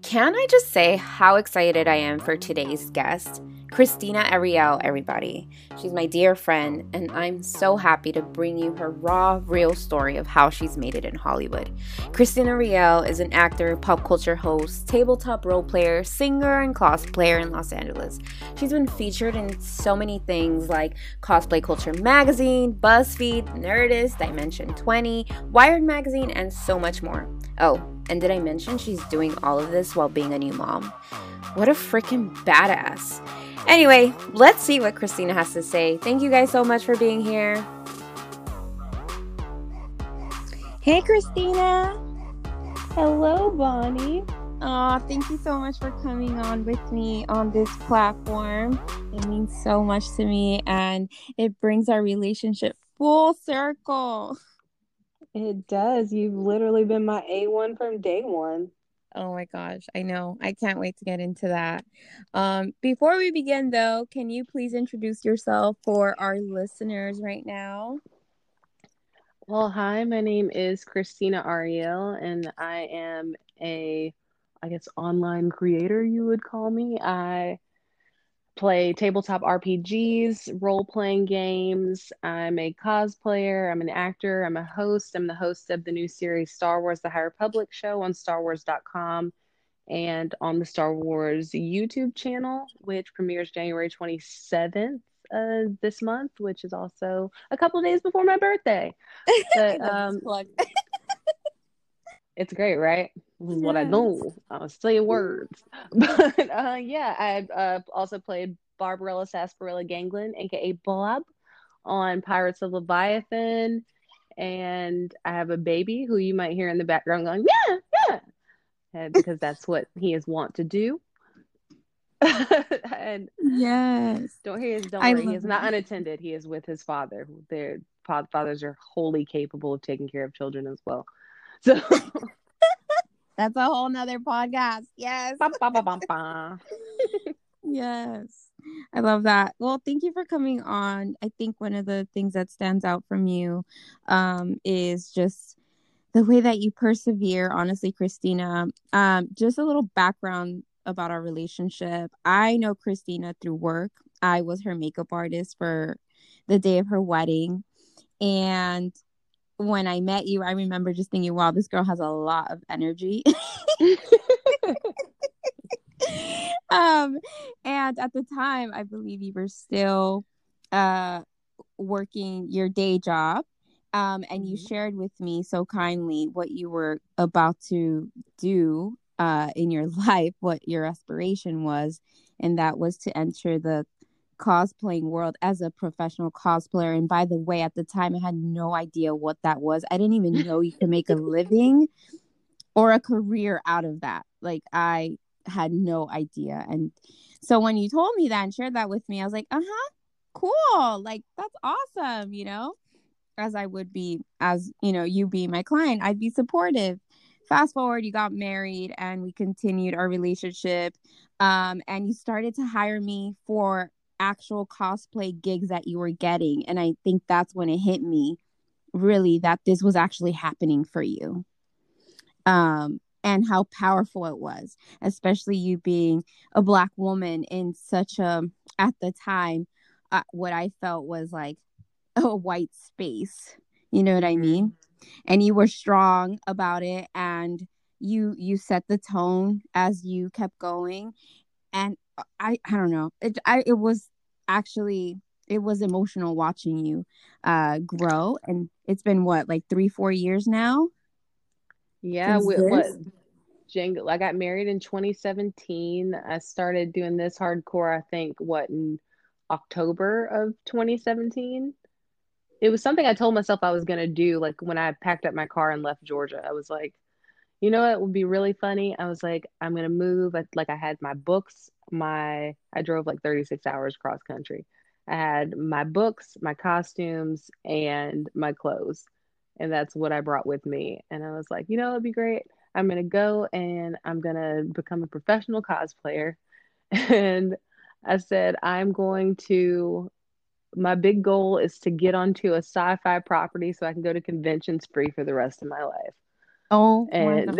Can I just say how excited I am for today's guest? Krystina Arielle, everybody. She's my dear friend, and I'm so happy to bring you her raw, real story of how she's made it in Hollywood. Krystina Arielle is an actor, pop culture host, tabletop role player, singer, and cosplayer in Los Angeles. She's been featured in so many things like Cosplay Culture Magazine, BuzzFeed, Nerdist, Dimension 20, Wired Magazine, and so much more. Oh, and did I mention she's doing all of this while being a new mom? What a freaking badass. Anyway, let's see what Krystina has to say. Thank you guys so much for being here. Hey, Krystina. Hello, Bonnie. Aw, thank you so much for coming on with me on this platform. It means so much to me and it brings our relationship full circle. It does. You've literally been my A1 from day one. Oh my gosh, I know. I can't wait to get into that. Um, before we begin, though, can you please introduce yourself for our listeners right now? Well, hi, my name is Krystina Arielle, and I am a, I guess, online creator, you would call me. I play tabletop RPGs, role playing games. I'm a cosplayer, I'm an actor, I'm a host. I'm the host of the new series Star Wars The High Republic show on starwars.com and on the Star Wars YouTube channel, which premieres January 27th uh, this month, which is also a couple days before my birthday. But, um, it's great, right? Yes. what I know. I was saying words. But uh, yeah, I uh, also played Barbarella Sarsaparilla Ganglin, aka Bob, on Pirates of Leviathan. And I have a baby who you might hear in the background going, yeah, yeah, and because that's what he is wont to do. and yes, don't hear his don't worry, he is not unattended. He is with his father. Their fathers are wholly capable of taking care of children as well. So that's a whole nother podcast. Yes. yes. I love that. Well, thank you for coming on. I think one of the things that stands out from you um, is just the way that you persevere. Honestly, Krystina, um, just a little background about our relationship. I know Krystina through work. I was her makeup artist for the day of her wedding. And when I met you, I remember just thinking, wow, this girl has a lot of energy. um, and at the time, I believe you were still uh, working your day job. Um, and you mm-hmm. shared with me so kindly what you were about to do uh, in your life, what your aspiration was, and that was to enter the cosplaying world as a professional cosplayer. And by the way, at the time, I had no idea what that was. I didn't even know you could make a living or a career out of that. Like, I had no idea. And so when you told me that and shared that with me, I was like, uh huh, cool. Like, that's awesome, you know? As I would be, as you know, you be my client, I'd be supportive. Fast forward, you got married and we continued our relationship. Um, and you started to hire me for actual cosplay gigs that you were getting. And I think that's when it hit me really that this was actually happening for you. Um, and how powerful it was, especially you being a black woman in such a, at the time, uh, what I felt was like a white space. You know what I mean? Mm-hmm. And you were strong about it and you you set the tone as you kept going and I I don't know. It I it was actually it was emotional watching you uh grow and it's been what like 3 4 years now? Yeah we, what jingle I got married in 2017 I started doing this hardcore I think what in October of 2017 it was something I told myself I was going to do like when I packed up my car and left Georgia. I was like you know what would be really funny I was like I'm to move I, like I had my books my I drove like 36 hours cross country. I had my books, my costumes, and my clothes. And that's what I brought with me. And I was like, you know, it'd be great. I'm to go and I'm to become a professional cosplayer. And I said, I'm going to, my big goal is to get onto a sci fi property so I can go to conventions free for the rest of my life. Oh, and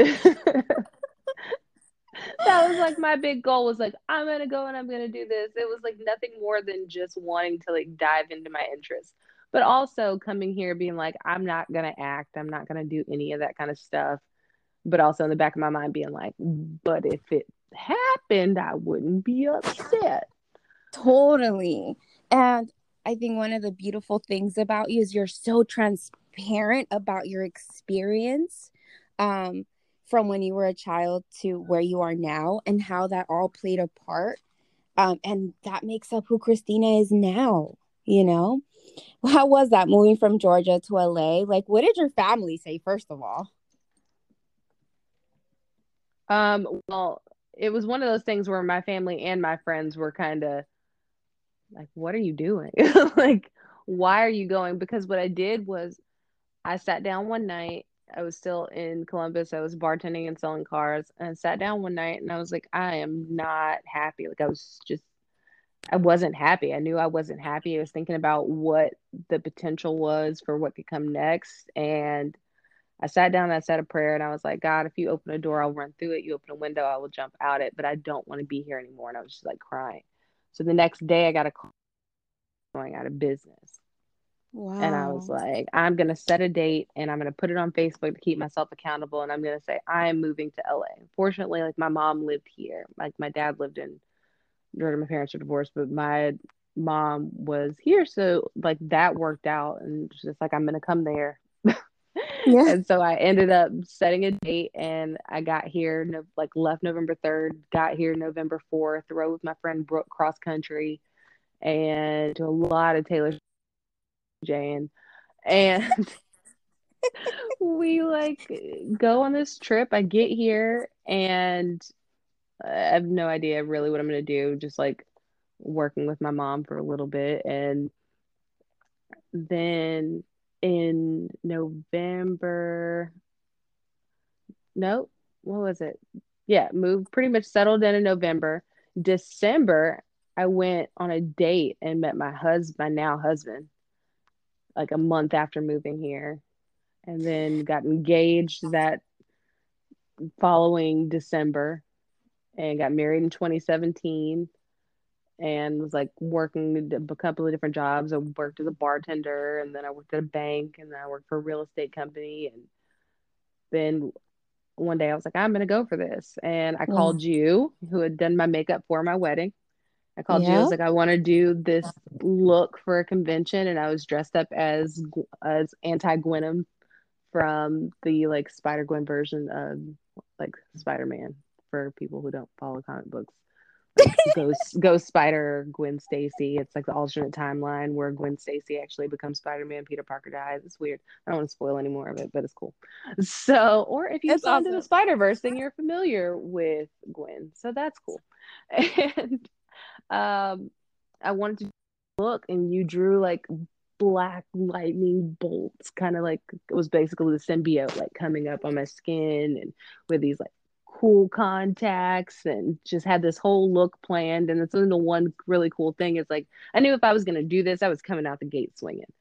that was like my big goal was like I'm gonna go and I'm gonna do this. It was like nothing more than just wanting to like dive into my interests, but also coming here being like I'm not gonna act. I'm not gonna do any of that kind of stuff. But also in the back of my mind being like, but if it happened, I wouldn't be upset. Totally. And I think one of the beautiful things about you is you're so transparent about your experience um, from when you were a child to where you are now and how that all played a part. Um, and that makes up who Krystina is now, you know? How was that moving from Georgia to LA? Like, what did your family say, first of all? Um, well, it was one of those things where my family and my friends were kind of like, what are you doing? like, why are you going? Because what I did was I sat down one night. I was still in Columbus. I was bartending and selling cars. And I sat down one night and I was like, I am not happy. Like, I was just, I wasn't happy. I knew I wasn't happy. I was thinking about what the potential was for what could come next. And I sat down I said a prayer and I was like, God, if you open a door, I'll run through it. You open a window, I will jump out it, but I don't want to be here anymore. And I was just like crying. So the next day I got a call going out of business. Wow. And I was like, I'm going to set a date and I'm going to put it on Facebook to keep myself accountable. And I'm going to say, I am moving to LA. Fortunately, like my mom lived here. Like my dad lived in Georgia. My parents are divorced, but my mom was here. So like that worked out. And just like, I'm going to come there. yeah. And so I ended up setting a date and I got here, no, like left November 3rd, got here November 4th, rode with my friend Brooke cross country and to a lot of Taylor Jane. And we like go on this trip. I get here and I have no idea really what I'm to do. Just like working with my mom for a little bit. And then in November, no, what was it? Yeah, moved pretty much settled in in November. December, I went on a date and met my husband, my now husband, like a month after moving here, and then got engaged that following December, and got married in 2017, and was like working a couple of different jobs. I worked as a bartender, and then I worked at a bank, and then I worked for a real estate company, and then one day I was like, I'm gonna go for this, and I yeah. called you, who had done my makeup for my wedding I called yeah. you. I was like, I want to do this look for a convention, and I was dressed up as as anti Gwenom from the like Spider Gwen version of like Spider Man for people who don't follow comic books. Like, Ghost Ghost Spider Gwen Stacy. It's like the alternate timeline where Gwen Stacy actually becomes Spider Man. Peter Parker dies. It's weird. I don't want to spoil any more of it, but it's cool. So, or if you've gone awesome. to the Spider Verse, then you're familiar with Gwen. So that's cool. And um, I wanted to look, and you drew like black lightning bolts, kind of like it was basically the symbiote like coming up on my skin, and with these like cool contacts, and just had this whole look planned. And it's the one really cool thing is like I knew if I was gonna do this, I was coming out the gate swinging.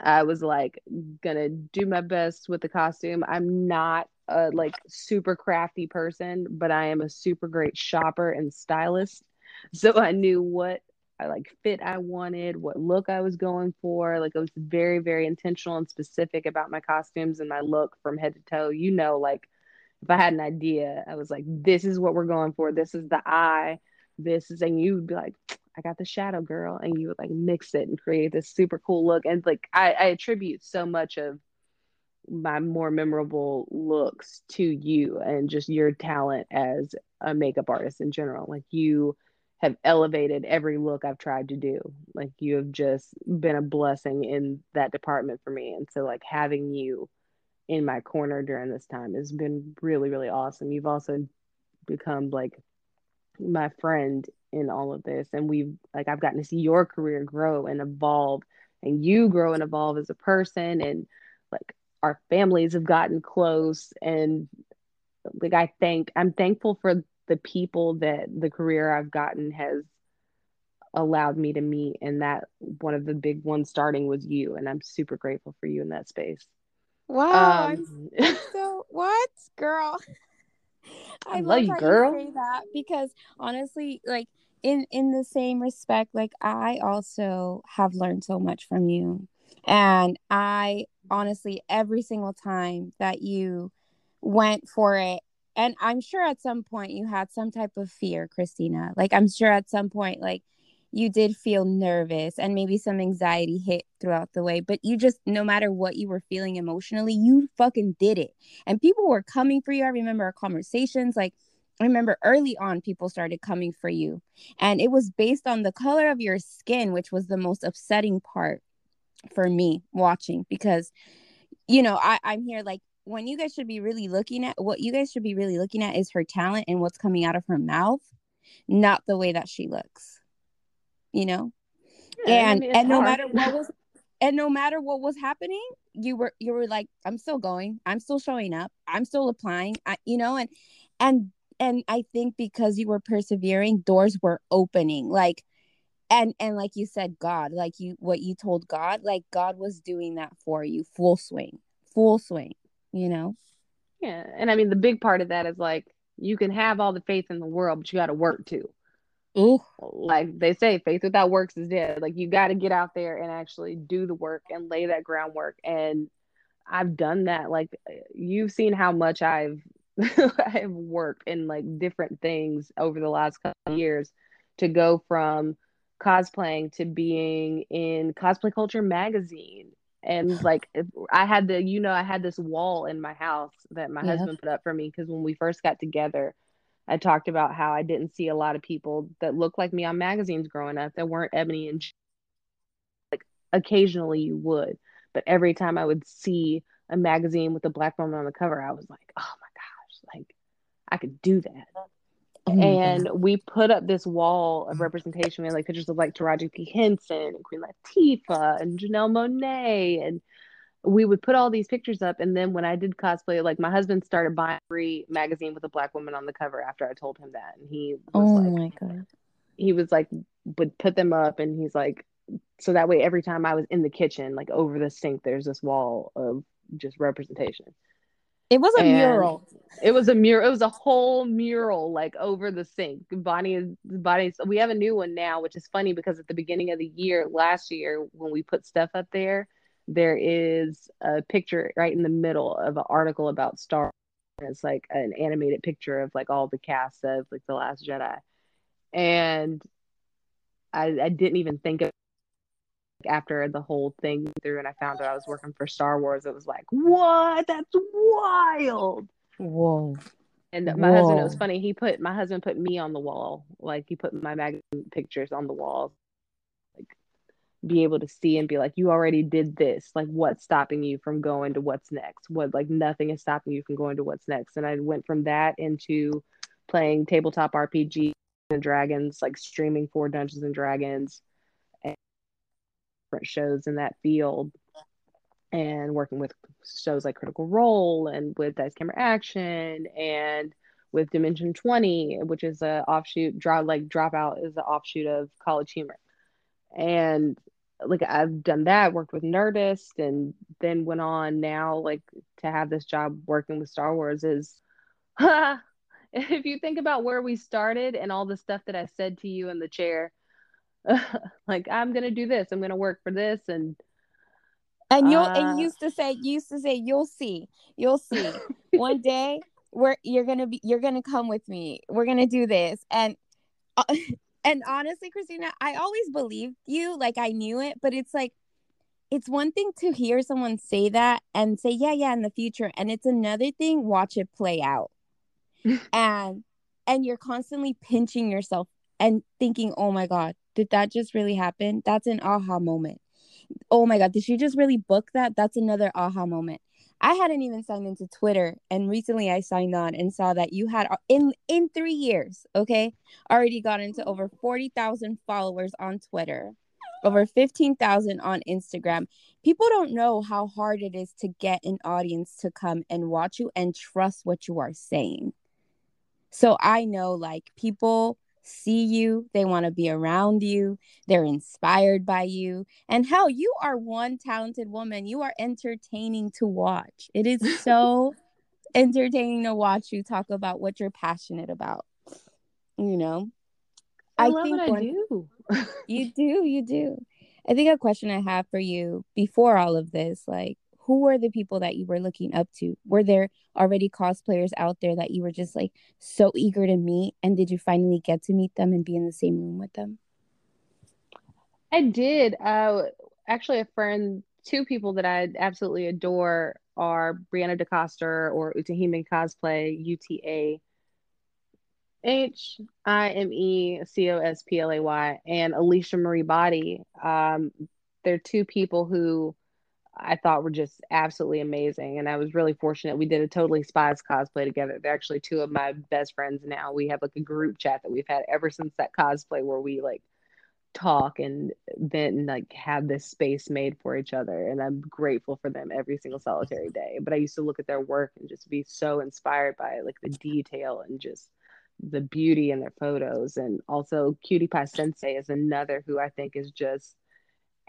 I was like gonna do my best with the costume. I'm not a like super crafty person, but I am a super great shopper and stylist. so I knew what I like fit I wanted, what look I was going for. Like I was very, very intentional and specific about my costumes and my look from head to toe. You know, like if I had an idea, I was like, this is what we're going for. This is the eye. This is, and you would be like, I got the shadow girl. And you would like mix it and create this super cool look. And like, I, I attribute so much of my more memorable looks to you and just your talent as a makeup artist in general. Like you, have elevated every look I've tried to do. Like you have just been a blessing in that department for me. And so like having you in my corner during this time has been really, really awesome. You've also become like my friend in all of this. And we've like I've gotten to see your career grow and evolve and you grow and evolve as a person and like our families have gotten close and like I think I'm thankful for the people that the career I've gotten has allowed me to meet and that one of the big ones starting was you and I'm super grateful for you in that space. Wow. Um, so what, girl? I, I love, love you, girl. You say that because honestly, like in in the same respect, like I also have learned so much from you, and I honestly every single time that you went for it and i'm sure at some point you had some type of fear krystina like i'm sure at some point like you did feel nervous and maybe some anxiety hit throughout the way, but you just, no matter what you were feeling emotionally, you fucking did it. And people were coming for you. I remember our conversations. Like, I remember early on, people started coming for you. And it was based on the color of your skin, which was the most upsetting part for me watching because, you know, I, I'm here like, when you guys should be really looking at what you guys should be really looking at is her talent and what's coming out of her mouth, not the way that she looks you know? Yeah, and and no hard. matter what was and no matter what was happening you were you were like i'm still going. I'm still showing up. I'm still applying. I, you know and and and i think because you were persevering doors were opening. Like and and like you said god like you what you told god like god was doing that for you. Full swing. Full swing you know yeah and i mean the big part of that is like you can have all the faith in the world but you got to work too Ooh. Like they say, faith without works is dead. Like you got to get out there and actually do the work and lay that groundwork. And I've done that. Like you've seen how much I've I've worked in like different things over the last couple years to go from cosplaying to being in cosplay culture magazine and like i had the you know i had this wall in my house that my yeah. husband put up for me because when we first got together I talked about how I didn't see a lot of people that looked like me on magazines growing up that weren't ebony and like occasionally you would, but every time I would see a magazine with a black woman on the cover, I was like, oh my gosh, like I could do that. Oh and God. we put up this wall of representation. We had like pictures of like Taraji P. Henson and Queen Latifah and Janelle Monáe and we would put all these pictures up and then when i did cosplay like my husband started buying every magazine with a black woman on the cover after i told him that and he was oh like, my god he was like would put them up and he's like so that way every time i was in the kitchen like over the sink there's this wall of just representation it was a and mural it was a mural it was a whole mural like over the sink bonnie is bonnie we have a new one now which is funny because at the beginning of the year last year when we put stuff up there there is a picture right in the middle of an article about Star Wars. It's like an animated picture of like all the cast of like The Last Jedi. And I, I didn't even think of after the whole thing through and I found out I was working for Star Wars, it was like, what? That's wild. Whoa. And my Whoa. husband, it was funny. He put my husband put me on the wall. Like he put my magazine pictures on the wall like be able to see and be like you already did this like what's stopping you from going to what's next what like nothing is stopping you from going to what's next and i went from that into playing tabletop rpg and dragons like streaming for dungeons and dragons different shows in that field and working with shows like critical role and with dice camera action and with dimension 20 which is a offshoot drop like dropout is an offshoot of college humor. And like I've done that, worked with Nerdist, and then went on now like to have this job working with Star Wars is if you think about where we started and all the stuff that I said to you in the chair, like I'm gonna do this, I'm gonna work for this, and and you'll uh, and used to say used to say you'll see, you'll see one day we're you're gonna be you're gonna come with me, we're gonna do this, and. Uh, and honestly, Krystina, I always believed you, like I knew it, but it's like it's one thing to hear someone say that and say, yeah, yeah, in the future. And it's another thing, watch it play out. and and you're constantly pinching yourself and thinking, oh my God, did that just really happen? That's an aha moment. Oh my God, did she just really book that? That's another aha moment. I hadn't even signed into Twitter, and recently I signed on and saw that you had uh, in in three years, okay, already got into over forty thousand followers on Twitter, over fifteen thousand on Instagram. People don't know how hard it is to get an audience to come and watch you and trust what you are saying. So I know, like people see you, they want to be around you, they're inspired by you. And hell, you are one talented woman. You are entertaining to watch. It is so entertaining to watch you talk about what you're passionate about. You know, I, I love think what I do. you do, you do. I think a question I have for you before all of this, like, who were the people that you were looking up to? Were there already cosplayers out there that you were just like so eager to meet? And did you finally get to meet them and be in the same room with them? I did. Uh, actually, a friend, two people that I absolutely adore are Brianna DeCoster or Utahime Cosplay, U T A H I M E C O S P L A Y, and Alicia Marie Body. Um, they're two people who I thought were just absolutely amazing. And I was really fortunate. We did a totally spies cosplay together. They're actually two of my best friends now. We have like a group chat that we've had ever since that cosplay where we like talk and then like have this space made for each other. And I'm grateful for them every single solitary day. But I used to look at their work and just be so inspired by like the detail and just the beauty in their photos. And also Cutie Pie Sensei is another who I think is just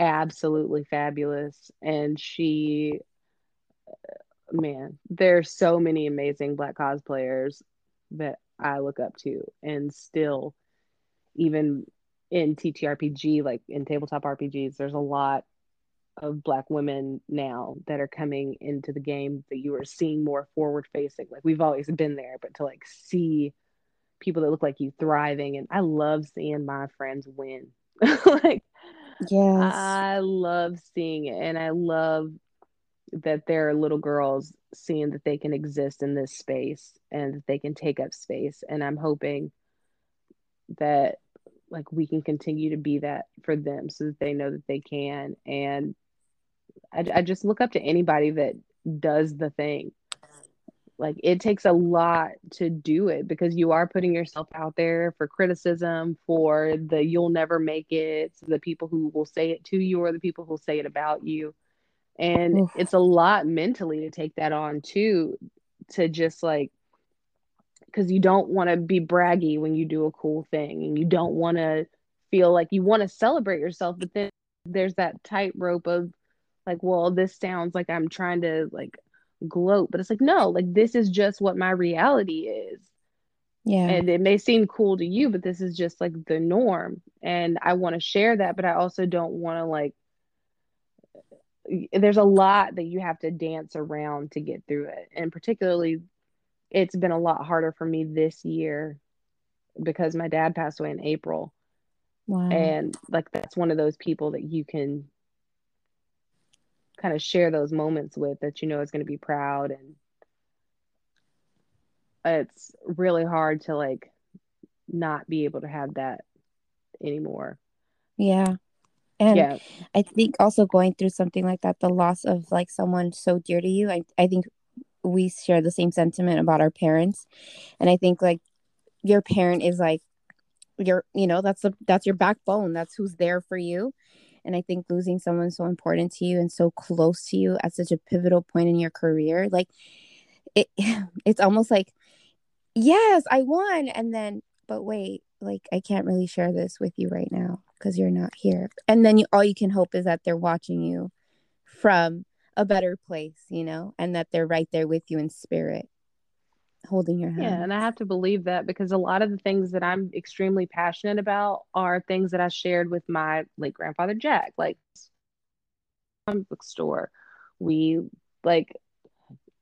absolutely fabulous. And she, man, there's so many amazing Black cosplayers that I look up to, and still, even in TTRPG, like in tabletop RPGs, there's a lot of Black women now that are coming into the game that you are seeing more forward facing. Like we've always been there, but to like see people that look like you thriving, and I love seeing my friends win. like Yes. I love seeing it. And I love that there are little girls seeing that they can exist in this space and that they can take up space. And I'm hoping that like we can continue to be that for them so that they know that they can. And I, I just look up to anybody that does the thing like it takes a lot to do it because you are putting yourself out there for criticism for the you'll never make it the people who will say it to you or the people who will say it about you and Oof. it's a lot mentally to take that on too to just like because you don't want to be braggy when you do a cool thing and you don't want to feel like you want to celebrate yourself but then there's that tightrope of like well this sounds like i'm trying to like gloat but it's like no like this is just what my reality is. Yeah. And it may seem cool to you but this is just like the norm. And i want to share that but i also don't want to like there's a lot that you have to dance around to get through it. And particularly it's been a lot harder for me this year because my dad passed away in april. Wow. and like that's one of those people that you can kind of share those moments with that you know is going to be proud and it's really hard to like not be able to have that anymore. Yeah. And yeah. i think also going through something like that the loss of like someone so dear to you i, I think we share the same sentiment about our parents. And i think like your parent is like your you know that's the that's your backbone. That's who's there for you and I think losing someone so important to you and so close to you at such a pivotal point in your career, like it it's almost like, yes, I won. And then, but wait, like I can't really share this with you right now because you're not here. And then you all you can hope is that they're watching you from a better place, you know, and that they're right there with you in spirit holding your hand. Yeah, and I have to believe that because a lot of the things that I'm extremely passionate about are things that I shared with my late grandfather Jack, like comic book store. We like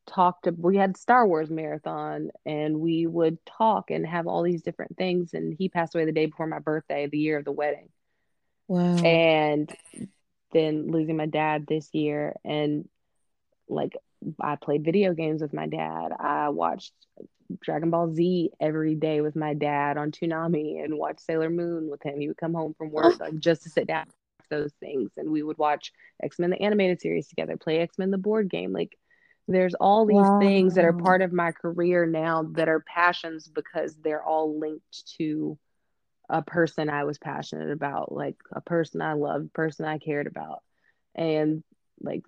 talked to, we had Star Wars marathon and we would talk and have all these different things and he passed away the day before my birthday, the year of the wedding. Wow. And then losing my dad this year and like I played video games with my dad. I watched Dragon Ball Z every day with my dad on Toonami and watched Sailor Moon with him. He would come home from work oh. like just to sit down those things and we would watch X-Men the animated series together, play X-Men the board game. Like there's all these wow. things that are part of my career now that are passions because they're all linked to a person I was passionate about, like a person I loved, person I cared about. And like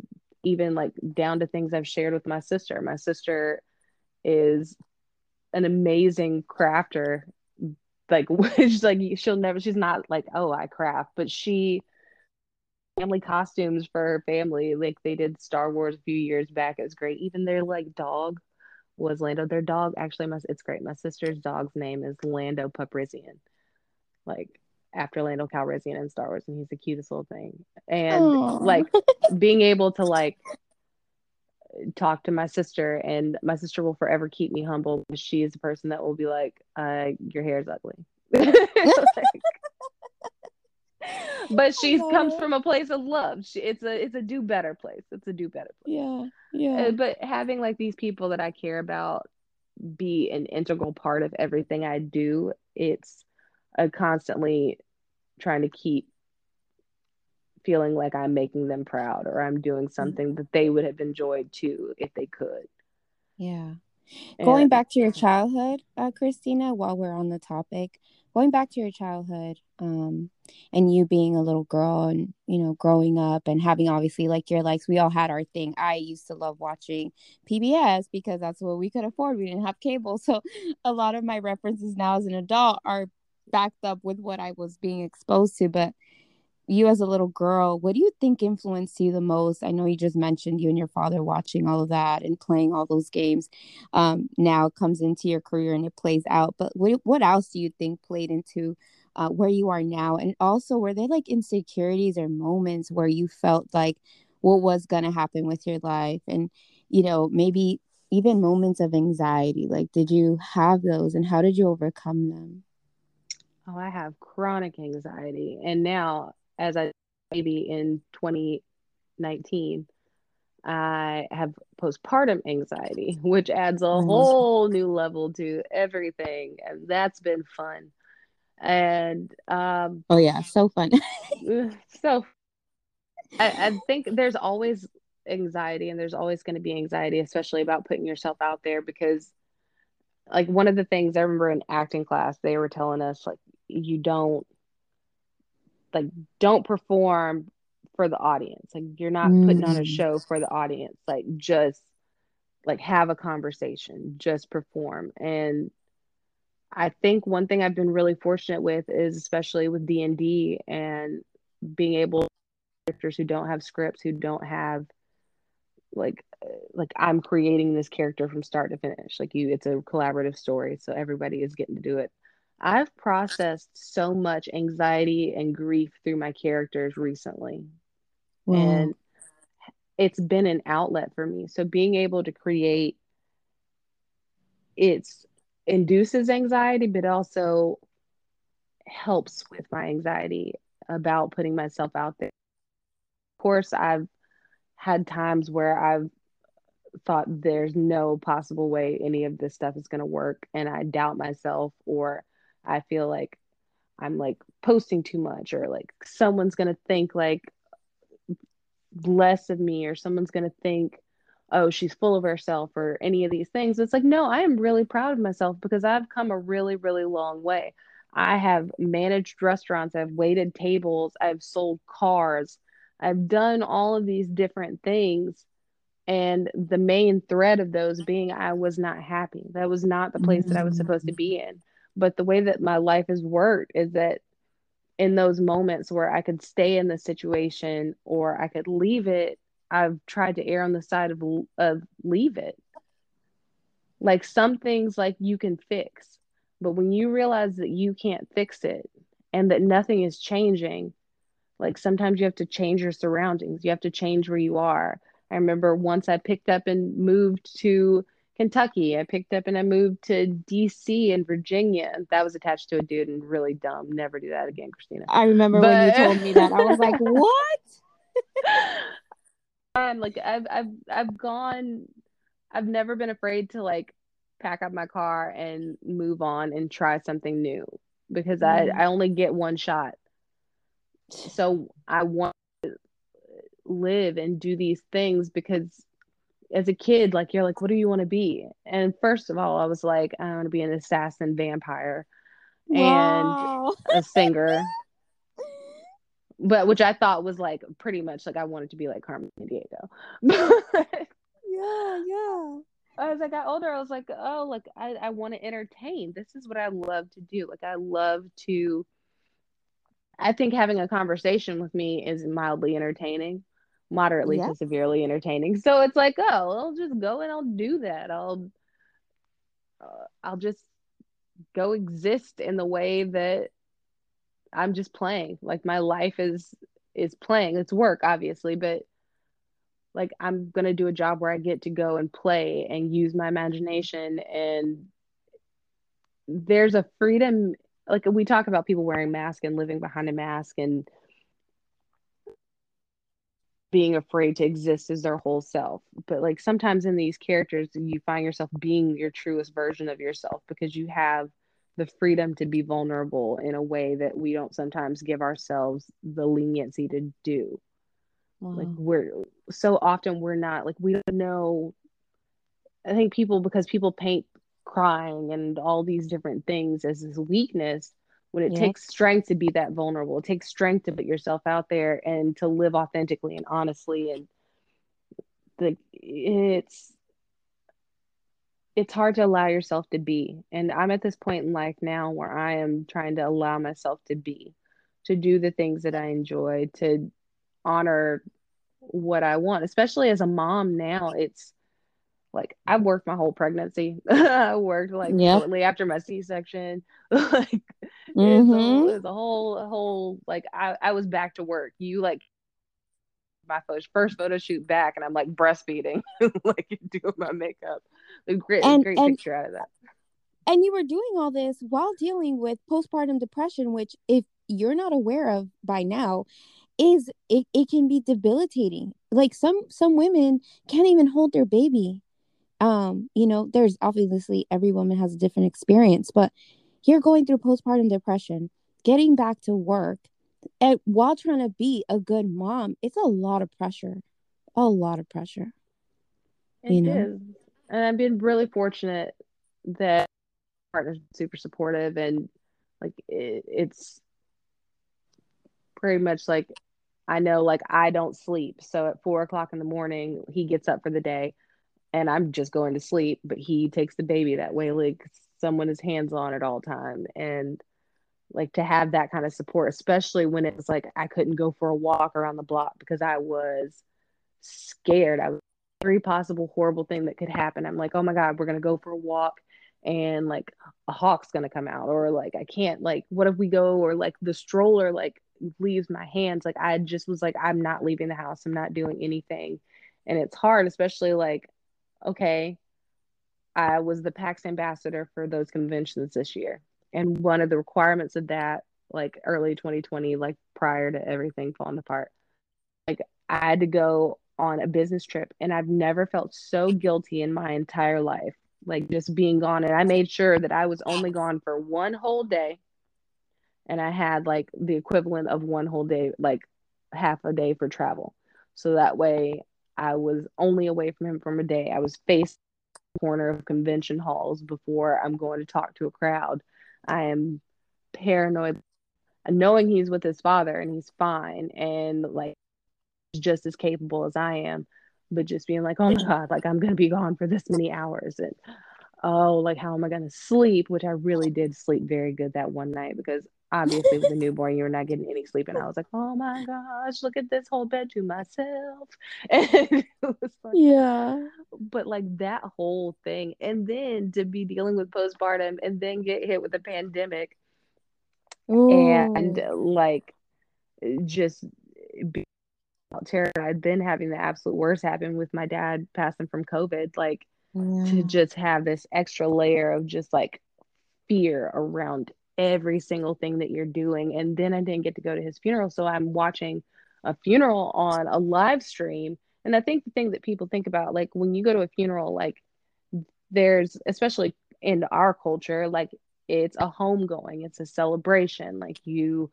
even like down to things I've shared with my sister. My sister is an amazing crafter. Like she's like she'll never she's not like, oh, I craft, but she family costumes for her family. Like they did Star Wars a few years back. It was great. Even their like dog was Lando. Their dog actually, my, it's great. My sister's dog's name is Lando Puprisian, like after Lando Calrissian in Star Wars, and he's the cutest little thing. And Aww. like being able to like talk to my sister, and my sister will forever keep me humble. She is the person that will be like, uh, "Your hair is ugly." like, but she comes from a place of love. She, it's a it's a do better place. It's a do better place. Yeah, yeah. Uh, but having like these people that I care about be an integral part of everything I do, it's a constantly trying to keep feeling like I'm making them proud or I'm doing mm. something that they would have enjoyed too if they could. Yeah. And, Going back to your childhood, uh, Krystina, while we're on the topic, going back to your childhood um, and you being a little girl and you know growing up and having obviously like your likes we all had our thing i used to love watching pbs because that's what we could afford we didn't have cable so a lot of my references now as an adult are backed up with what i was being exposed to but you as a little girl, what do you think influenced you the most? I know you just mentioned you and your father watching all of that and playing all those games. Um, now comes into your career and it plays out. But what what else do you think played into uh, where you are now? And also, were there like insecurities or moments where you felt like what was going to happen with your life, and you know maybe even moments of anxiety? Like, did you have those, and how did you overcome them? Oh, I have chronic anxiety, and now as a baby in 2019, I have postpartum anxiety, which adds a mm-hmm. whole new level to everything. And that's been fun. And um, oh, yeah, so fun. so I, I think there's always anxiety, and there's always going to be anxiety, especially about putting yourself out there because like one of the things I remember in acting class, they were telling us like you don't like don't perform for the audience like you're not mm. putting on a mm. show for the audience like just like have a conversation just perform and i think one thing i've been really fortunate with is especially with d&d and being able to characters who don't have scripts who don't have like uh, like i'm creating this character from start to finish like you it's a collaborative story so everybody is getting to do it I've processed so much anxiety and grief through my characters recently. Wow. And it's been an outlet for me. So being able to create it's induces anxiety but also helps with my anxiety about putting myself out there. Of course, I've had times where I've thought there's no possible way any of this stuff is going to work and I doubt myself or I feel like I'm like posting too much or like someone's going to think like less of me or someone's going to think oh she's full of herself or any of these things. It's like no i am really proud of myself because i've come a really really long way. I have managed restaurants i've waited tables i've sold cars i've done all of these different things and the main thread of those being i was not happy that was not the place mm-hmm. that i was supposed to be in but the way that my life has worked is that in those moments where I could stay in the situation or I could leave it, I've tried to err on the side of of leave it. Like some things like you can fix, but when you realize that you can't fix it and that nothing is changing, like sometimes you have to change your surroundings. You have to change where you are. I remember once I picked up and moved to Kentucky. I picked up and I moved to DC and Virginia. That was attached to a dude and really dumb. Never do that again, Krystina. I remember but... when you told me that. I was like, what? I'm like I've I've I've gone I've never been afraid to like pack up my car and move on and try something new because mm. I I only get one shot. So I want to live and do these things because as a kid, like you're like, what do you want to be? And first of all, I was like, I want to be an assassin vampire wow. and a singer. but which I thought was like pretty much like I wanted to be like Carmen Diego. yeah, yeah. As I got older, I was like, oh, like I, I want to entertain. This is what I love to do. Like I love to I think having a conversation with me is mildly entertaining moderately yeah. to severely entertaining. So it's like, oh, I'll just go and I'll do that. I'll uh, I'll just go exist in the way that I'm just playing. Like my life is is playing. It's work obviously, but like I'm going to do a job where I get to go and play and use my imagination and there's a freedom like we talk about people wearing masks and living behind a mask and being afraid to exist as their whole self. But like sometimes in these characters, you find yourself being your truest version of yourself because you have the freedom to be vulnerable in a way that we don't sometimes give ourselves the leniency to do. Wow. Like we're so often we're not like we don't know. I think people because people paint crying and all these different things as this weakness when it yeah. takes strength to be that vulnerable it takes strength to put yourself out there and to live authentically and honestly and the it's it's hard to allow yourself to be and i'm at this point in life now where i am trying to allow myself to be to do the things that i enjoy to honor what i want especially as a mom now it's like I worked my whole pregnancy. I worked like yep. shortly after my C section. like mm-hmm. it's, a, it's a whole a whole like I, I was back to work. You like my first first photo shoot back and I'm like breastfeeding, like doing my makeup. A great and, great and, picture out of that. And you were doing all this while dealing with postpartum depression, which if you're not aware of by now, is it, it can be debilitating. Like some some women can't even hold their baby um you know there's obviously every woman has a different experience but you're going through postpartum depression getting back to work and while trying to be a good mom it's a lot of pressure a lot of pressure it you know? is and i've been really fortunate that partner's super supportive and like it, it's pretty much like i know like i don't sleep so at four o'clock in the morning he gets up for the day and I'm just going to sleep, but he takes the baby that way, like someone is hands on at all time. And like to have that kind of support, especially when it's like I couldn't go for a walk around the block because I was scared. I was every possible horrible thing that could happen. I'm like, oh my God, we're gonna go for a walk and like a hawk's gonna come out, or like I can't like what if we go or like the stroller like leaves my hands. Like I just was like, I'm not leaving the house, I'm not doing anything. And it's hard, especially like okay, I was the PAX ambassador for those conventions this year. And one of the requirements of that, like early 2020, like prior to everything falling apart, like I had to go on a business trip. And I've never felt so guilty in my entire life, like just being gone. And I made sure that I was only gone for one whole day. And I had like the equivalent of one whole day, like half a day for travel. So that way I was only away from him from a day. I was faced corner of convention halls before I'm going to talk to a crowd. I am paranoid knowing he's with his father and he's fine and like just as capable as I am, but just being like, oh my God, like I'm gonna be gone for this many hours and oh, like how am I gonna sleep? Which I really did sleep very good that one night because obviously with a newborn you were not getting any sleep and i was like oh my gosh look at this whole bed to myself and like, yeah but like that whole thing and then to be dealing with postpartum and then get hit with a pandemic Ooh. and like just be terrified i'd been having the absolute worst happen with my dad passing from covid like yeah. to just have this extra layer of just like fear around every single thing that you're doing. And then I didn't get to go to his funeral. So I'm watching a funeral on a live stream. And I think the thing that people think about, like when you go to a funeral, like there's, especially in our culture, like it's a homegoing, it's a celebration. Like you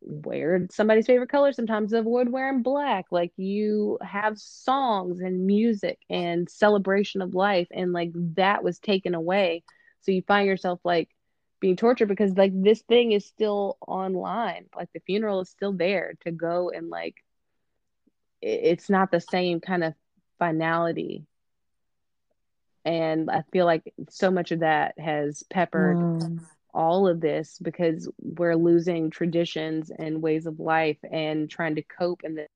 wear somebody's favorite color. Sometimes avoid wearing black. Like you have songs and music and celebration of life. And like that was taken away. So you find yourself like being tortured because like this thing is still online. Like the funeral is still there to go and like it's not the same kind of finality. And i feel like so much of that has peppered mm. all of this because we're losing traditions and ways of life and trying to cope in this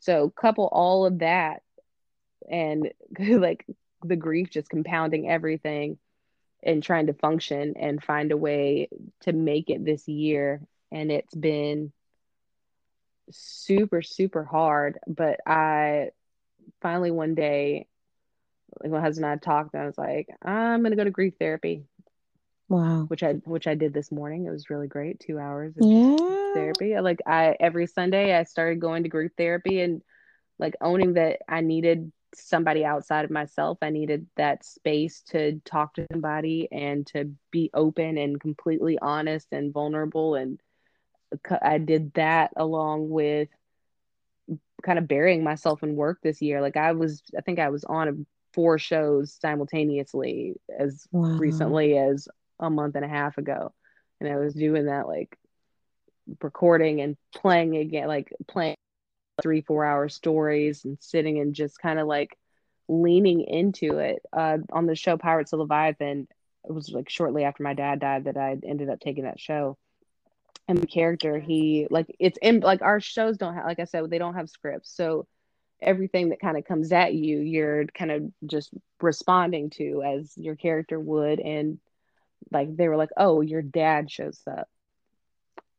so couple all of that and like the grief just compounding everything and trying to function and find a way to make it this year. And it's been super super hard but i finally one day like my husband and I talked and I was like I'm gonna go to grief therapy wow. which I which I did this morning. It was really great two hours of yeah. therapy. Like I every Sunday I started going to grief therapy and like owning that I needed somebody outside of myself. I needed that space to talk to somebody and to be open and completely honest and vulnerable. And I did that along with kind of burying myself in work this year. Like I was, I think I was on four shows simultaneously as wow. recently as a month and a half ago. And I was doing that like recording and playing again, like playing three, four hour stories and sitting and just kind of like leaning into it. Uh, on the show Pirates of Leviathan, it was like shortly after my dad died that I ended up taking that show. And the character, he like it's in like our shows don't have like I said, they don't have scripts. So everything that kind of comes at you, you're kind of just responding to as your character would. And like they were like, Oh, your dad shows up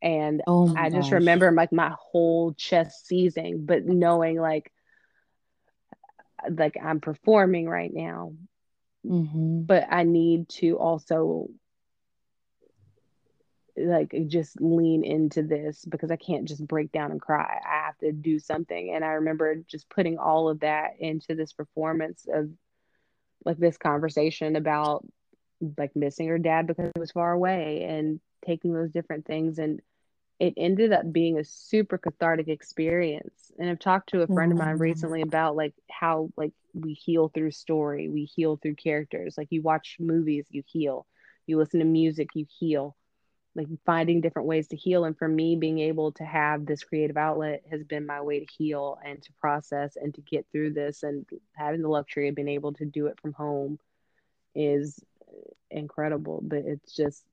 and oh I just remember like my whole chest seizing, but knowing like like I'm performing right now, mm-hmm. but I need to also like just lean into this because I can't just break down and cry. I have to do something. And I remember just putting all of that into this performance of like this conversation about like missing her dad because he was far away and taking those different things and it ended up being a super cathartic experience. And i've talked to a friend of mine mm-hmm. recently about like how like we heal through story we heal through characters. Like you watch movies you heal. You listen to music you heal. Like finding different ways to heal. And for me being able to have this creative outlet has been my way to heal and to process and to get through this. And having the luxury of being able to do it from home is incredible. But it's just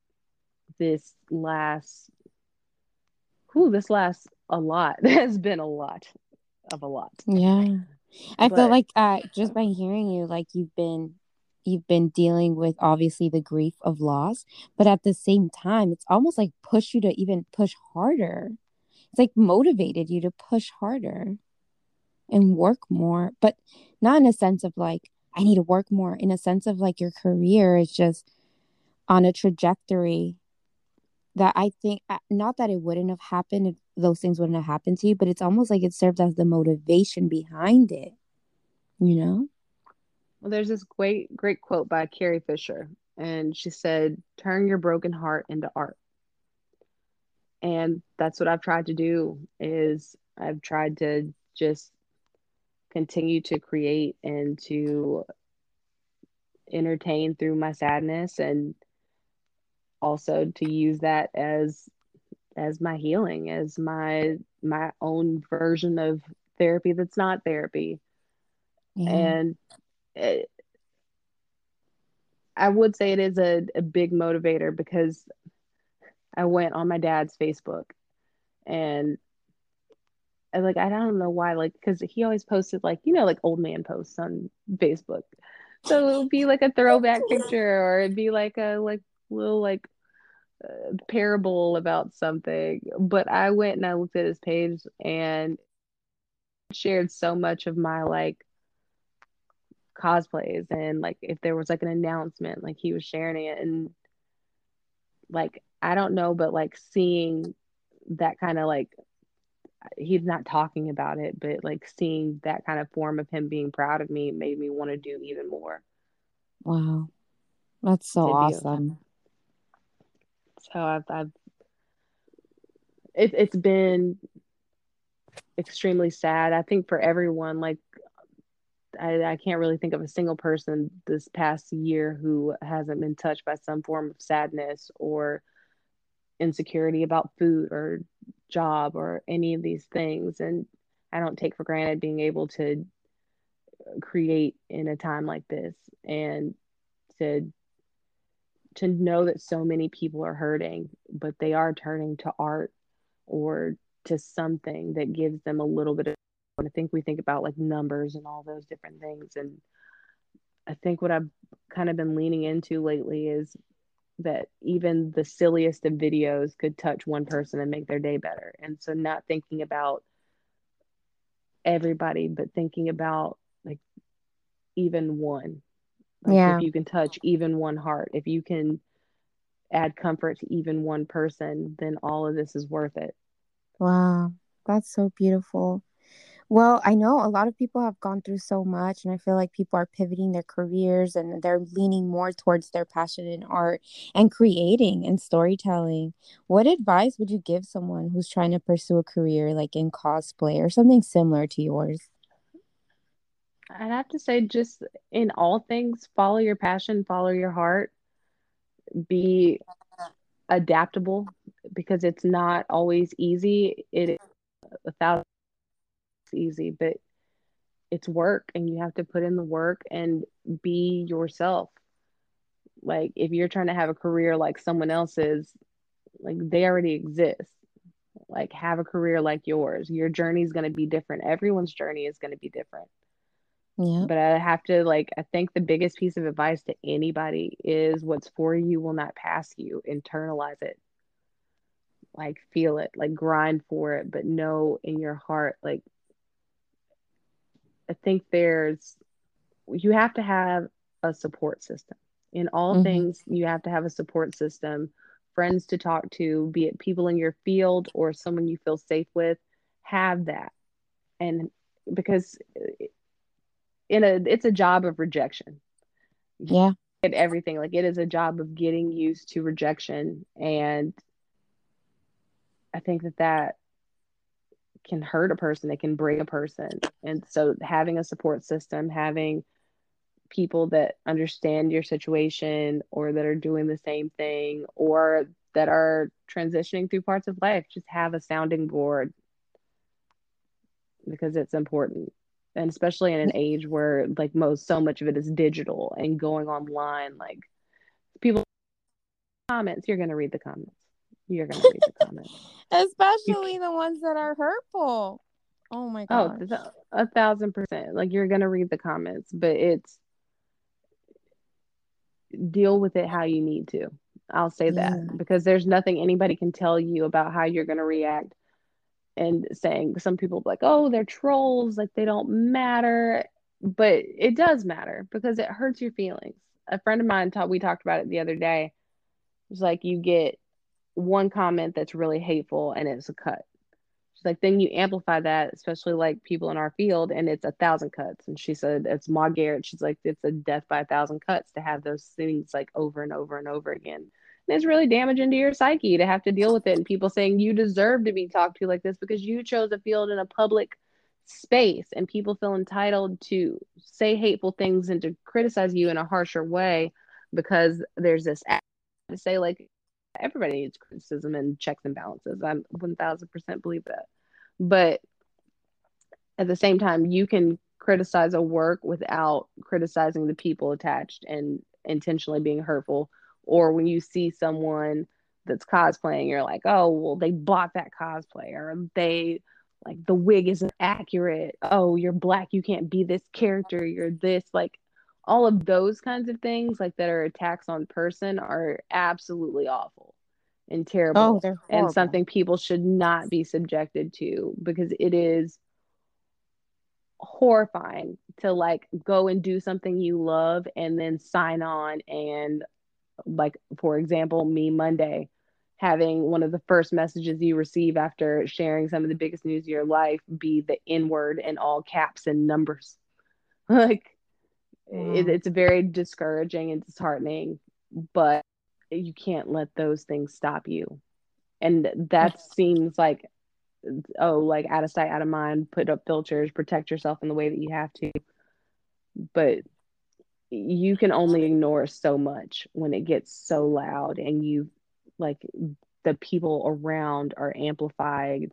this last whew, this last a lot. has been a lot of a lot. Yeah. I but, feel like uh just by hearing you, like you've been you've been dealing with obviously the grief of loss, but at the same time, it's almost like push you to even push harder. It's like motivated you to push harder and work more, but not in a sense of like, I need to work more, in a sense of like your career is just on a trajectory that I think uh, not that it wouldn't have happened if those things wouldn't have happened to you, but it's almost like it served as the motivation behind it. You know? Well, there's this great great quote by Carrie Fisher, and she said, "Turn your broken heart into art." And that's what I've tried to do is I've tried to just continue to create and to entertain through my sadness and also to use that as as my healing as my my own version of therapy that's not therapy yeah. and it, i would say it is a, a big motivator because i went on my dad's facebook and I, like i don't know why like because he always posted like you know like old man posts on facebook so it would be like a throwback picture or it'd be like a like little like parable about something, but I went and I looked at his page and shared so much of my like cosplays and like if there was like an announcement, like he was sharing it and like I don't know, but like seeing that kind of like he's not talking about it, but like seeing that kind of form of him being proud of me made me want to do even more. Wow. That's so awesome. So I've, I've it, it's been extremely sad. I think for everyone, like I, I can't really think of a single person this past year who hasn't been touched by some form of sadness or insecurity about food or job or any of these things. And I don't take for granted being able to create in a time like this and to to know that so many people are hurting, but they are turning to art or to something that gives them a little bit of I think we think about like numbers and all those different things and I think what I've kind of been leaning into lately is that even the silliest of videos could touch one person and make their day better. And so not thinking about everybody, but thinking about like even one. Like yeah. If you can touch even one heart, if you can add comfort to even one person, then all of this is worth it. Wow. That's so beautiful. Well, I know a lot of people have gone through so much, and I feel like people are pivoting their careers and they're leaning more towards their passion in art and creating and storytelling. What advice would you give someone who's trying to pursue a career like in cosplay or something similar to yours? I'd have to say, just in all things, follow your passion, follow your heart, be adaptable because it's not always easy. It is thousand easy, but it's work and you have to put in the work and be yourself. Like if you're trying to have a career like someone else's, like they already exist. Like have a career like yours. Your journey is going to be different. Everyone's journey is going to be different. Yeah. But I have to like I think the biggest piece of advice to anybody is what's for you will not pass you. Internalize it. Like feel it, like grind for it, but know in your heart like I think there's you have to have a support system. In all mm-hmm. things, you have to have a support system, friends to talk to, be it people in your field or someone you feel safe with, have that. And because in a it's a job of rejection. Yeah. At everything. Like it is a job of getting used to rejection and I think that that can hurt a person it can break a person and so having a support system having people that understand your situation or that are doing the same thing or that are transitioning through parts of life just have a sounding board because it's important and especially in an age where like most so much of it is digital and going online like people comments you're going to read the comments you're going to read the comments especially the ones that are hurtful. Oh my god. Oh, a thousand percent. Like you're gonna read the comments, but it's deal with it how you need to. I'll say yeah. that because there's nothing anybody can tell you about how you're gonna react. And saying some people like, oh, they're trolls, like they don't matter, but it does matter because it hurts your feelings. A friend of mine taught we talked about it the other day. It's like you get one comment that's really hateful and it's a cut. She's like, then you amplify that, especially like people in our field, and it's a thousand cuts. And she said it's Maude Garrett. She's like, it's a death by a thousand cuts to have those things like over and over and over again. And it's really damaging to your psyche to have to deal with it. And people saying you deserve to be talked to like this because you chose a field in a public space and people feel entitled to say hateful things and to criticize you in a harsher way because there's this to say like everybody needs criticism and checks and balances. I'm 1000% believe that. But at the same time, you can criticize a work without criticizing the people attached and intentionally being hurtful. Or when you see someone that's cosplaying, you're like, oh, well, they bought that cosplay, or they like the wig isn't accurate. Oh, you're black, you can't be this character, you're this. Like, all of those kinds of things like that are attacks on person are absolutely awful and terrible oh, and something people should not be subjected to because it is horrifying to like go and do something you love and then sign on and like for example me monday having one of the first messages you receive after sharing some of the biggest news of your life be the n word in all caps and numbers like it, it's very discouraging and disheartening, but you can't let those things stop you. And that seems like, oh, like out of sight, out of mind, put up filters, protect yourself in the way that you have to. But you can only ignore so much when it gets so loud and you like the people around are amplified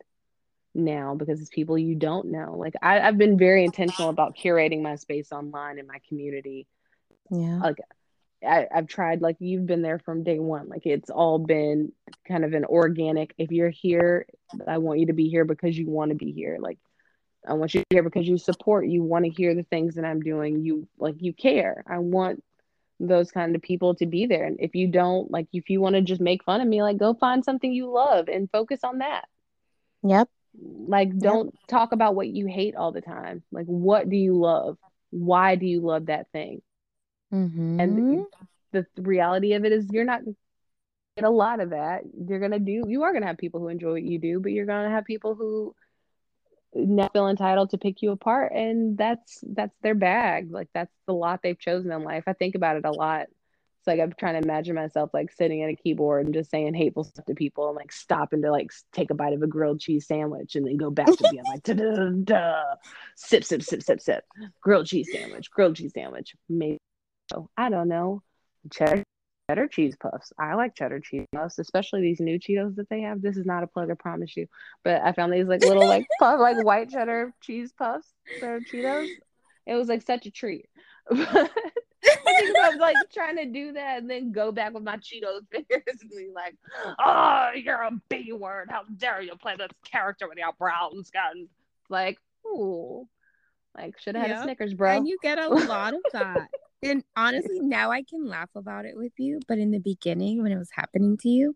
now because it's people you don't know. Like I, have been very intentional about curating my space online in my community. Yeah. Like I, I've tried like you've been there from day one. Like it's all been kind of an organic. If you're here, I want you to be here because you want to be here. Like I want you to hear because you support, you want to hear the things that I'm doing. You like you care. I want those kind of people to be there. And if you don't, like if you want to just make fun of me, like go find something you love and focus on that. Yep. Like don't yep. talk about what you hate all the time. Like what do you love? Why do you love that thing? Mm-hmm. And the reality of it is you're not get a lot of that. You're gonna do you are gonna have people who enjoy what you do, but you're gonna have people who now feel entitled to pick you apart and that's that's their bag. Like that's the lot they've chosen in life. I think about it a lot. It's like i'm trying to imagine myself like sitting at a keyboard and just saying hateful stuff to people and like stopping to like take a bite of a grilled cheese sandwich and then go back to being like da da da sip sip sip sip sip grilled cheese sandwich grilled cheese sandwich maybe i don't know cheddar cheddar cheese puffs. I like cheddar cheese puffs, especially these new Cheetos that they have. This is not a plug, I promise you. But I found these like little like puff, like white cheddar cheese puffs for Cheetos. It was like such a treat. I think I was like trying to do that and then go back with my Cheetos fingers and be like, "Oh, you're a B word! How dare you play this character with your brown skin?" Like, ooh, like should have had a Snickers, bro. And you get a lot of that and honestly now i can laugh about it with you but in the beginning when it was happening to you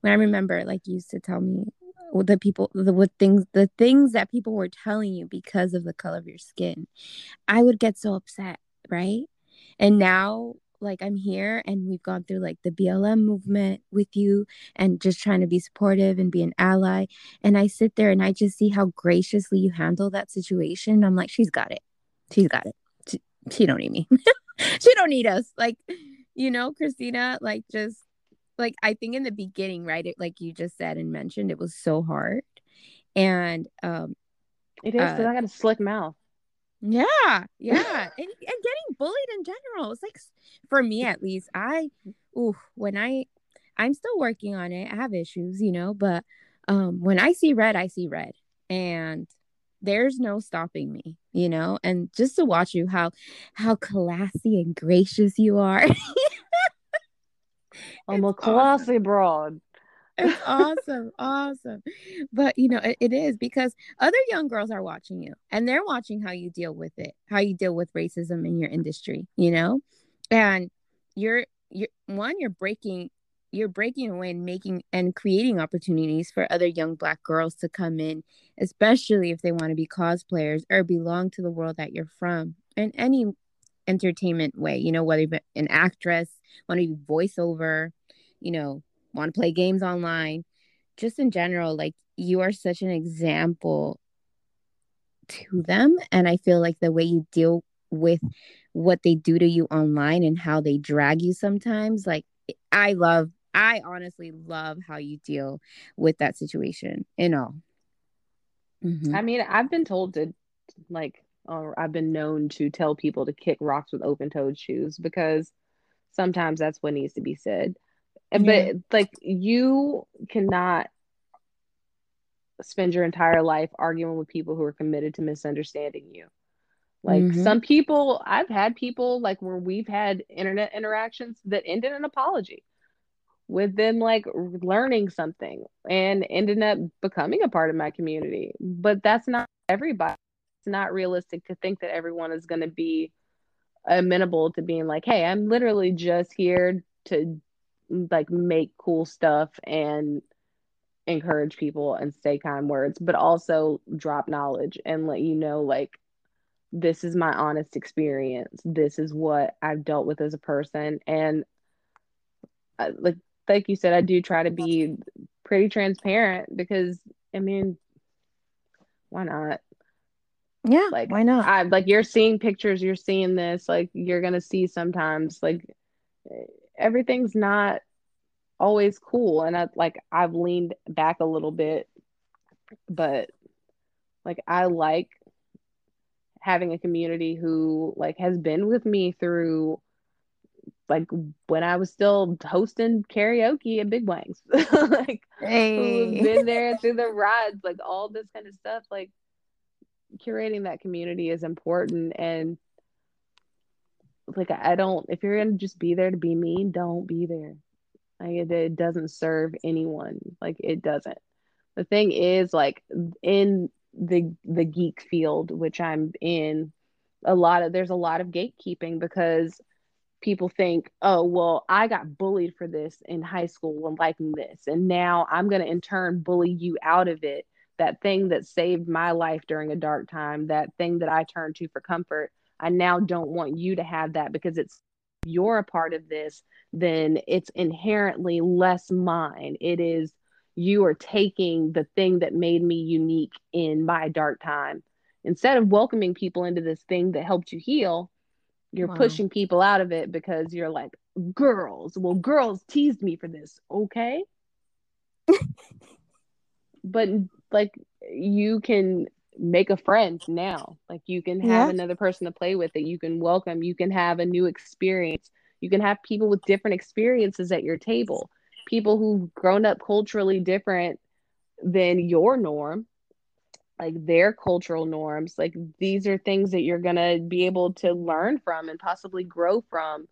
when i remember like you used to tell me uh, the people the what things the things that people were telling you because of the color of your skin i would get so upset right? And now like i'm here and we've gone through like the blm movement with you and just trying to be supportive and be an ally. And i sit there and i just see how graciously you handle that situation. I'm like she's got it. She's got it. She, she don't need me she don't need us. Like, you know, Krystina, like just like I think in the beginning, right? It, like you just said and mentioned, it was so hard. And um it is uh, I got a slick mouth. Yeah, yeah. and, and getting bullied in general. It's like for me at least, I ooh, when I I'm still working on it. I have issues, you know, but um when I see red, I see red. And there's no stopping me you know and just to watch you how how classy and gracious you are. I'm a classy awesome. broad. It's awesome awesome. But you know it, it is because other young girls are watching you and they're watching how you deal with it how you deal with racism in your industry you know? And you're you're one you're breaking you're breaking away and making and creating opportunities for other young black girls to come in especially if they want to be cosplayers or belong to the world that you're from in any entertainment way you know whether you're an actress want to be voiceover you know want to play games online. Just in general like you are such an example to them and i feel like the way you deal with what they do to you online and how they drag you sometimes like i love I honestly love how you deal with that situation in all. Mm-hmm. I mean, I've been told to like, or I've been known to tell people to kick rocks with open toed shoes because sometimes that's what needs to be said. Yeah. But like, you cannot spend your entire life arguing with people who are committed to misunderstanding you. Like mm-hmm. some people, I've had people like where we've had internet interactions that ended in an apology with them like learning something and ending up becoming a part of my community. But that's not everybody. It's not realistic to think that everyone is going to be amenable to being like, hey, I'm literally just here to like make cool stuff and encourage people and say kind words, but also drop knowledge and let you know, like, this is my honest experience. This is what I've dealt with as a person. And uh, like like you said, I do try to be pretty transparent because I mean, why not? Yeah, like why not? I like you're seeing pictures, you're seeing this, like you're gonna see sometimes like everything's not always cool, and I like I've leaned back a little bit, but like I like having a community who like has been with me through like when I was still hosting karaoke at Big Wangs, like hey. been there through the rides, like all this kind of stuff. Like curating that community is important, and like I don't. If you're gonna just be there to be mean, don't be there. Like it, it doesn't serve anyone. Like it doesn't. The thing is, like in the the geek field, which I'm in, a lot of there's a lot of gatekeeping because people think, oh, well, I got bullied for this in high school when liking this. And now I'm going to in turn bully you out of it. That thing that saved my life during a dark time, that thing that I turned to for comfort. I now don't want you to have that because it's you're a part of this, then it's inherently less mine. It is you are taking the thing that made me unique in my dark time. Instead of welcoming people into this thing that helped you heal, you're wow. pushing people out of it because you're like, girls, well, girls teased me for this. Okay. but like, you can make a friend now. Like, you can have yeah. another person to play with that you can welcome. You can have a new experience. You can have people with different experiences at your table, people who've grown up culturally different than your norm like their cultural norms like these are things that you're going to be able to learn from and possibly grow from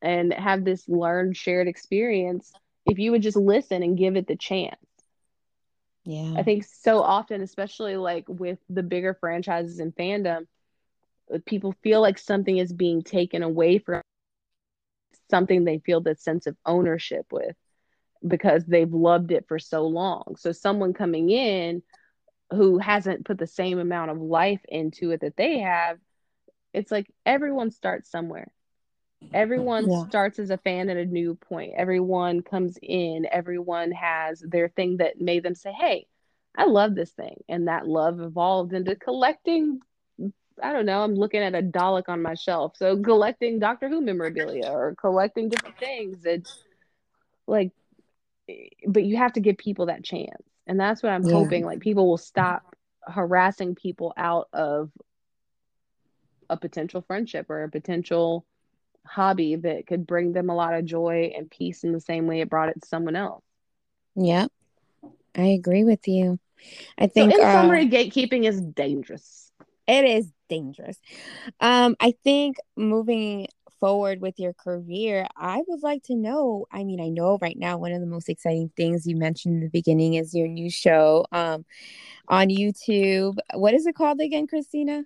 and have this learned shared experience if you would just listen and give it the chance. Yeah. I think so often especially like with the bigger franchises and fandom uh, people feel like something is being taken away from something they feel that sense of ownership with because they've loved it for so long. So someone coming in who hasn't put the same amount of life into it that they have it's like everyone starts somewhere. Everyone yeah. starts as a fan at a new point. Everyone comes in. Everyone has their thing that made them say hey i love this thing. And that love evolved into collecting i don't know i'm looking at a dalek on my shelf. So collecting doctor who memorabilia or collecting different things it's like but you have to give people that chance and that's what i'm yeah. hoping like people will stop harassing people out of a potential friendship or a potential hobby that could bring them a lot of joy and peace in the same way it brought it to someone else. Yep. I agree with you. I think so in uh, summary gatekeeping is dangerous. It is dangerous. Um i think moving forward with your career, I would like to know. I mean, I know right now one of the most exciting things you mentioned in the beginning is your new show um, on YouTube. What is it called again, Krystina?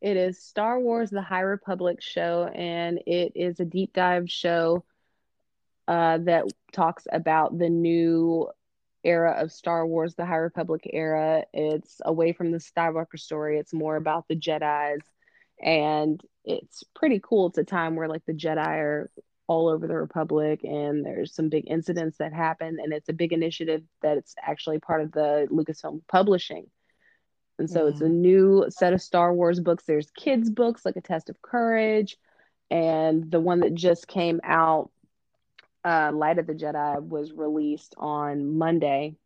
It is Star Wars The High Republic show, and it is a deep dive show uh, that talks about the new era of Star Wars, the High Republic era. It's away from the Skywalker story, it's more about the Jedi's and it's pretty cool. It's a time where like the Jedi are all over the Republic, and there's some big incidents that happen, and it's a big initiative that it's actually part of the Lucasfilm Publishing. And so yeah. it's a new set of Star Wars books. There's kids' books like A Test of Courage, and the one that just came out, uh, Light of the Jedi, was released on Monday,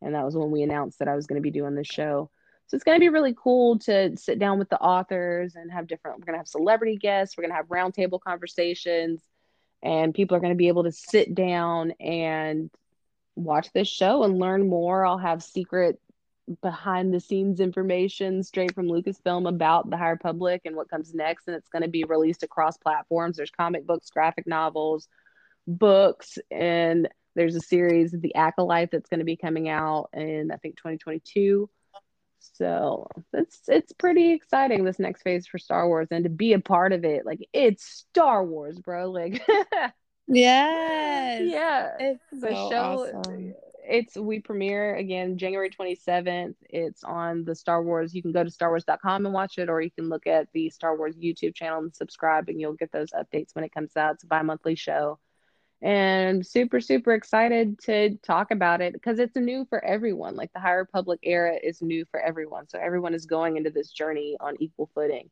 and that was when we announced that I was going to be doing the show. So it's going to be really cool to sit down with the authors and have different, we're going to have celebrity guests, we're going to have roundtable conversations, and people are going to be able to sit down and watch this show and learn more. I'll have secret behind the scenes information straight from Lucasfilm about the High Republic and what comes next. And it's going to be released across platforms. There's comic books, graphic novels, books, and there's a series, The Acolyte, that's going to be coming out in, I think, 2022. So it's it's pretty exciting this next phase for Star Wars and to be a part of it. Like it's Star Wars, bro. Like Yes. Yeah. It's the so show awesome. it's we premiere again January 27th. It's on the Star Wars. You can go to starwars.com and watch it, or you can look at the Star Wars YouTube channel and subscribe and you'll get those updates when it comes out. It's a bi-monthly show and super super excited to talk about it because it's new for everyone. Like the higher republic era is new for everyone so everyone is going into this journey on equal footing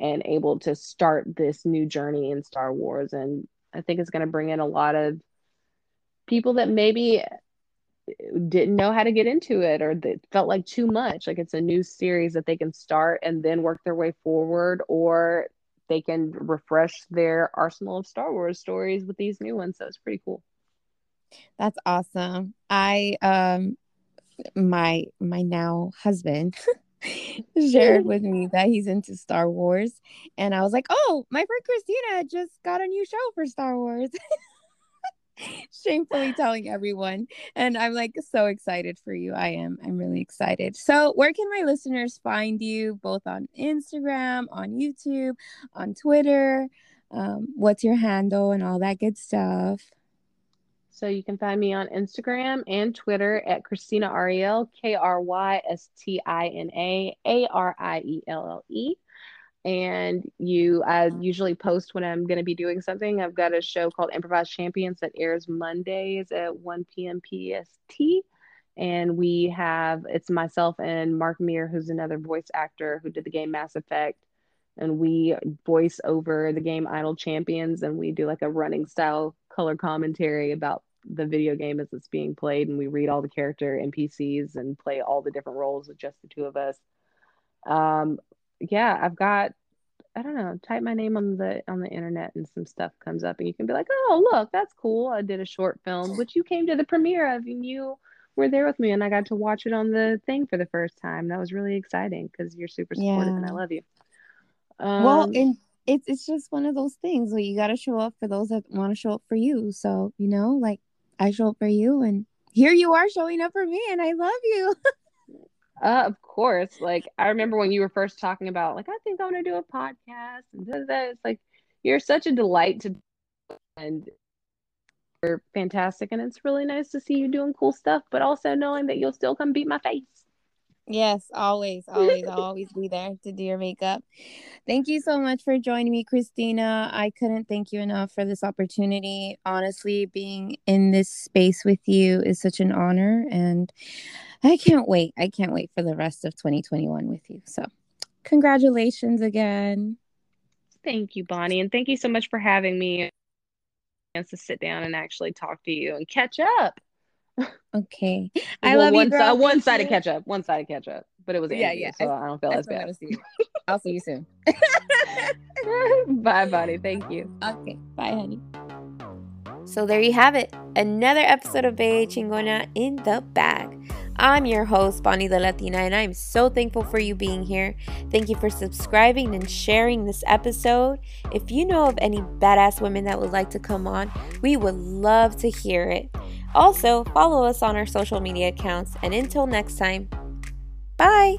and able to start this new journey in star wars and i think it's going to bring in a lot of people that maybe didn't know how to get into it or that felt like too much. Like it's a new series that they can start and then work their way forward or they can refresh their arsenal of Star Wars stories with these new ones. So it's pretty cool. That's awesome. I um my my now husband shared with me that he's into Star Wars and I was like, "Oh, my friend Krystina just got a new show for Star Wars." shamefully telling everyone. And I'm like so excited for you. I am. I'm really excited. So, where can my listeners find you both on Instagram, on YouTube, on Twitter? Um, what's your handle and all that good stuff? So you can find me on Instagram and Twitter at Krystina Arielle, K R Y S T I N A A R I E L L E and you I usually post when I'm going to be doing something. I've got a show called Improvised Champions that airs Mondays at 1 p.m. PST. And we have it's myself and Mark Meer, who's another voice actor who did the game Mass Effect. And we voice over the game Idle Champions and we do like a running style color commentary about the video game as it's being played. And we read all the character NPCs and play all the different roles with just the two of us. Um, yeah, I've got I don't know, type my name on the on the internet and some stuff comes up and you can be like, "Oh, look, that's cool. I did a short film which you came to the premiere of and you were there with me and I got to watch it on the thing for the first time. That was really exciting because you're super supportive yeah. and I love you." Um, well, and it's it's just one of those things where you got to show up for those that want to show up for you. So, you know, like I show up for you and here you are showing up for me and I love you. Uh, of course. Like I remember when you were first talking about like I think I want to do a podcast and that. It's like you're such a delight to and you're fantastic and it's really nice to see you doing cool stuff, but also knowing that you'll still come beat my face. Yes, always, always, always be there to do your makeup. Thank you so much for joining me, Krystina. I couldn't thank you enough for this opportunity. Honestly, being in this space with you is such an honor, and I can't wait. I can't wait for the rest of 2021 with you. So, congratulations again. Thank you, Bonnie, and thank you so much for having me chance to sit down and actually talk to you and catch up. Okay. I well, love one, you. Girl. One sided catch up. One sided catch up. But it was yeah, yeah. So I, I don't feel as bad. See I'll see you soon. bye, Bonnie. Thank you. Okay. Bye, honey. So there you have it. Another episode of Bella Chingona in the bag. I'm your host, Bonnie the Latina, and I'm so thankful for you being here. Thank you for subscribing and sharing this episode. If you know of any badass women that would like to come on, we would love to hear it. Also, follow us on our social media accounts, and until next time, bye!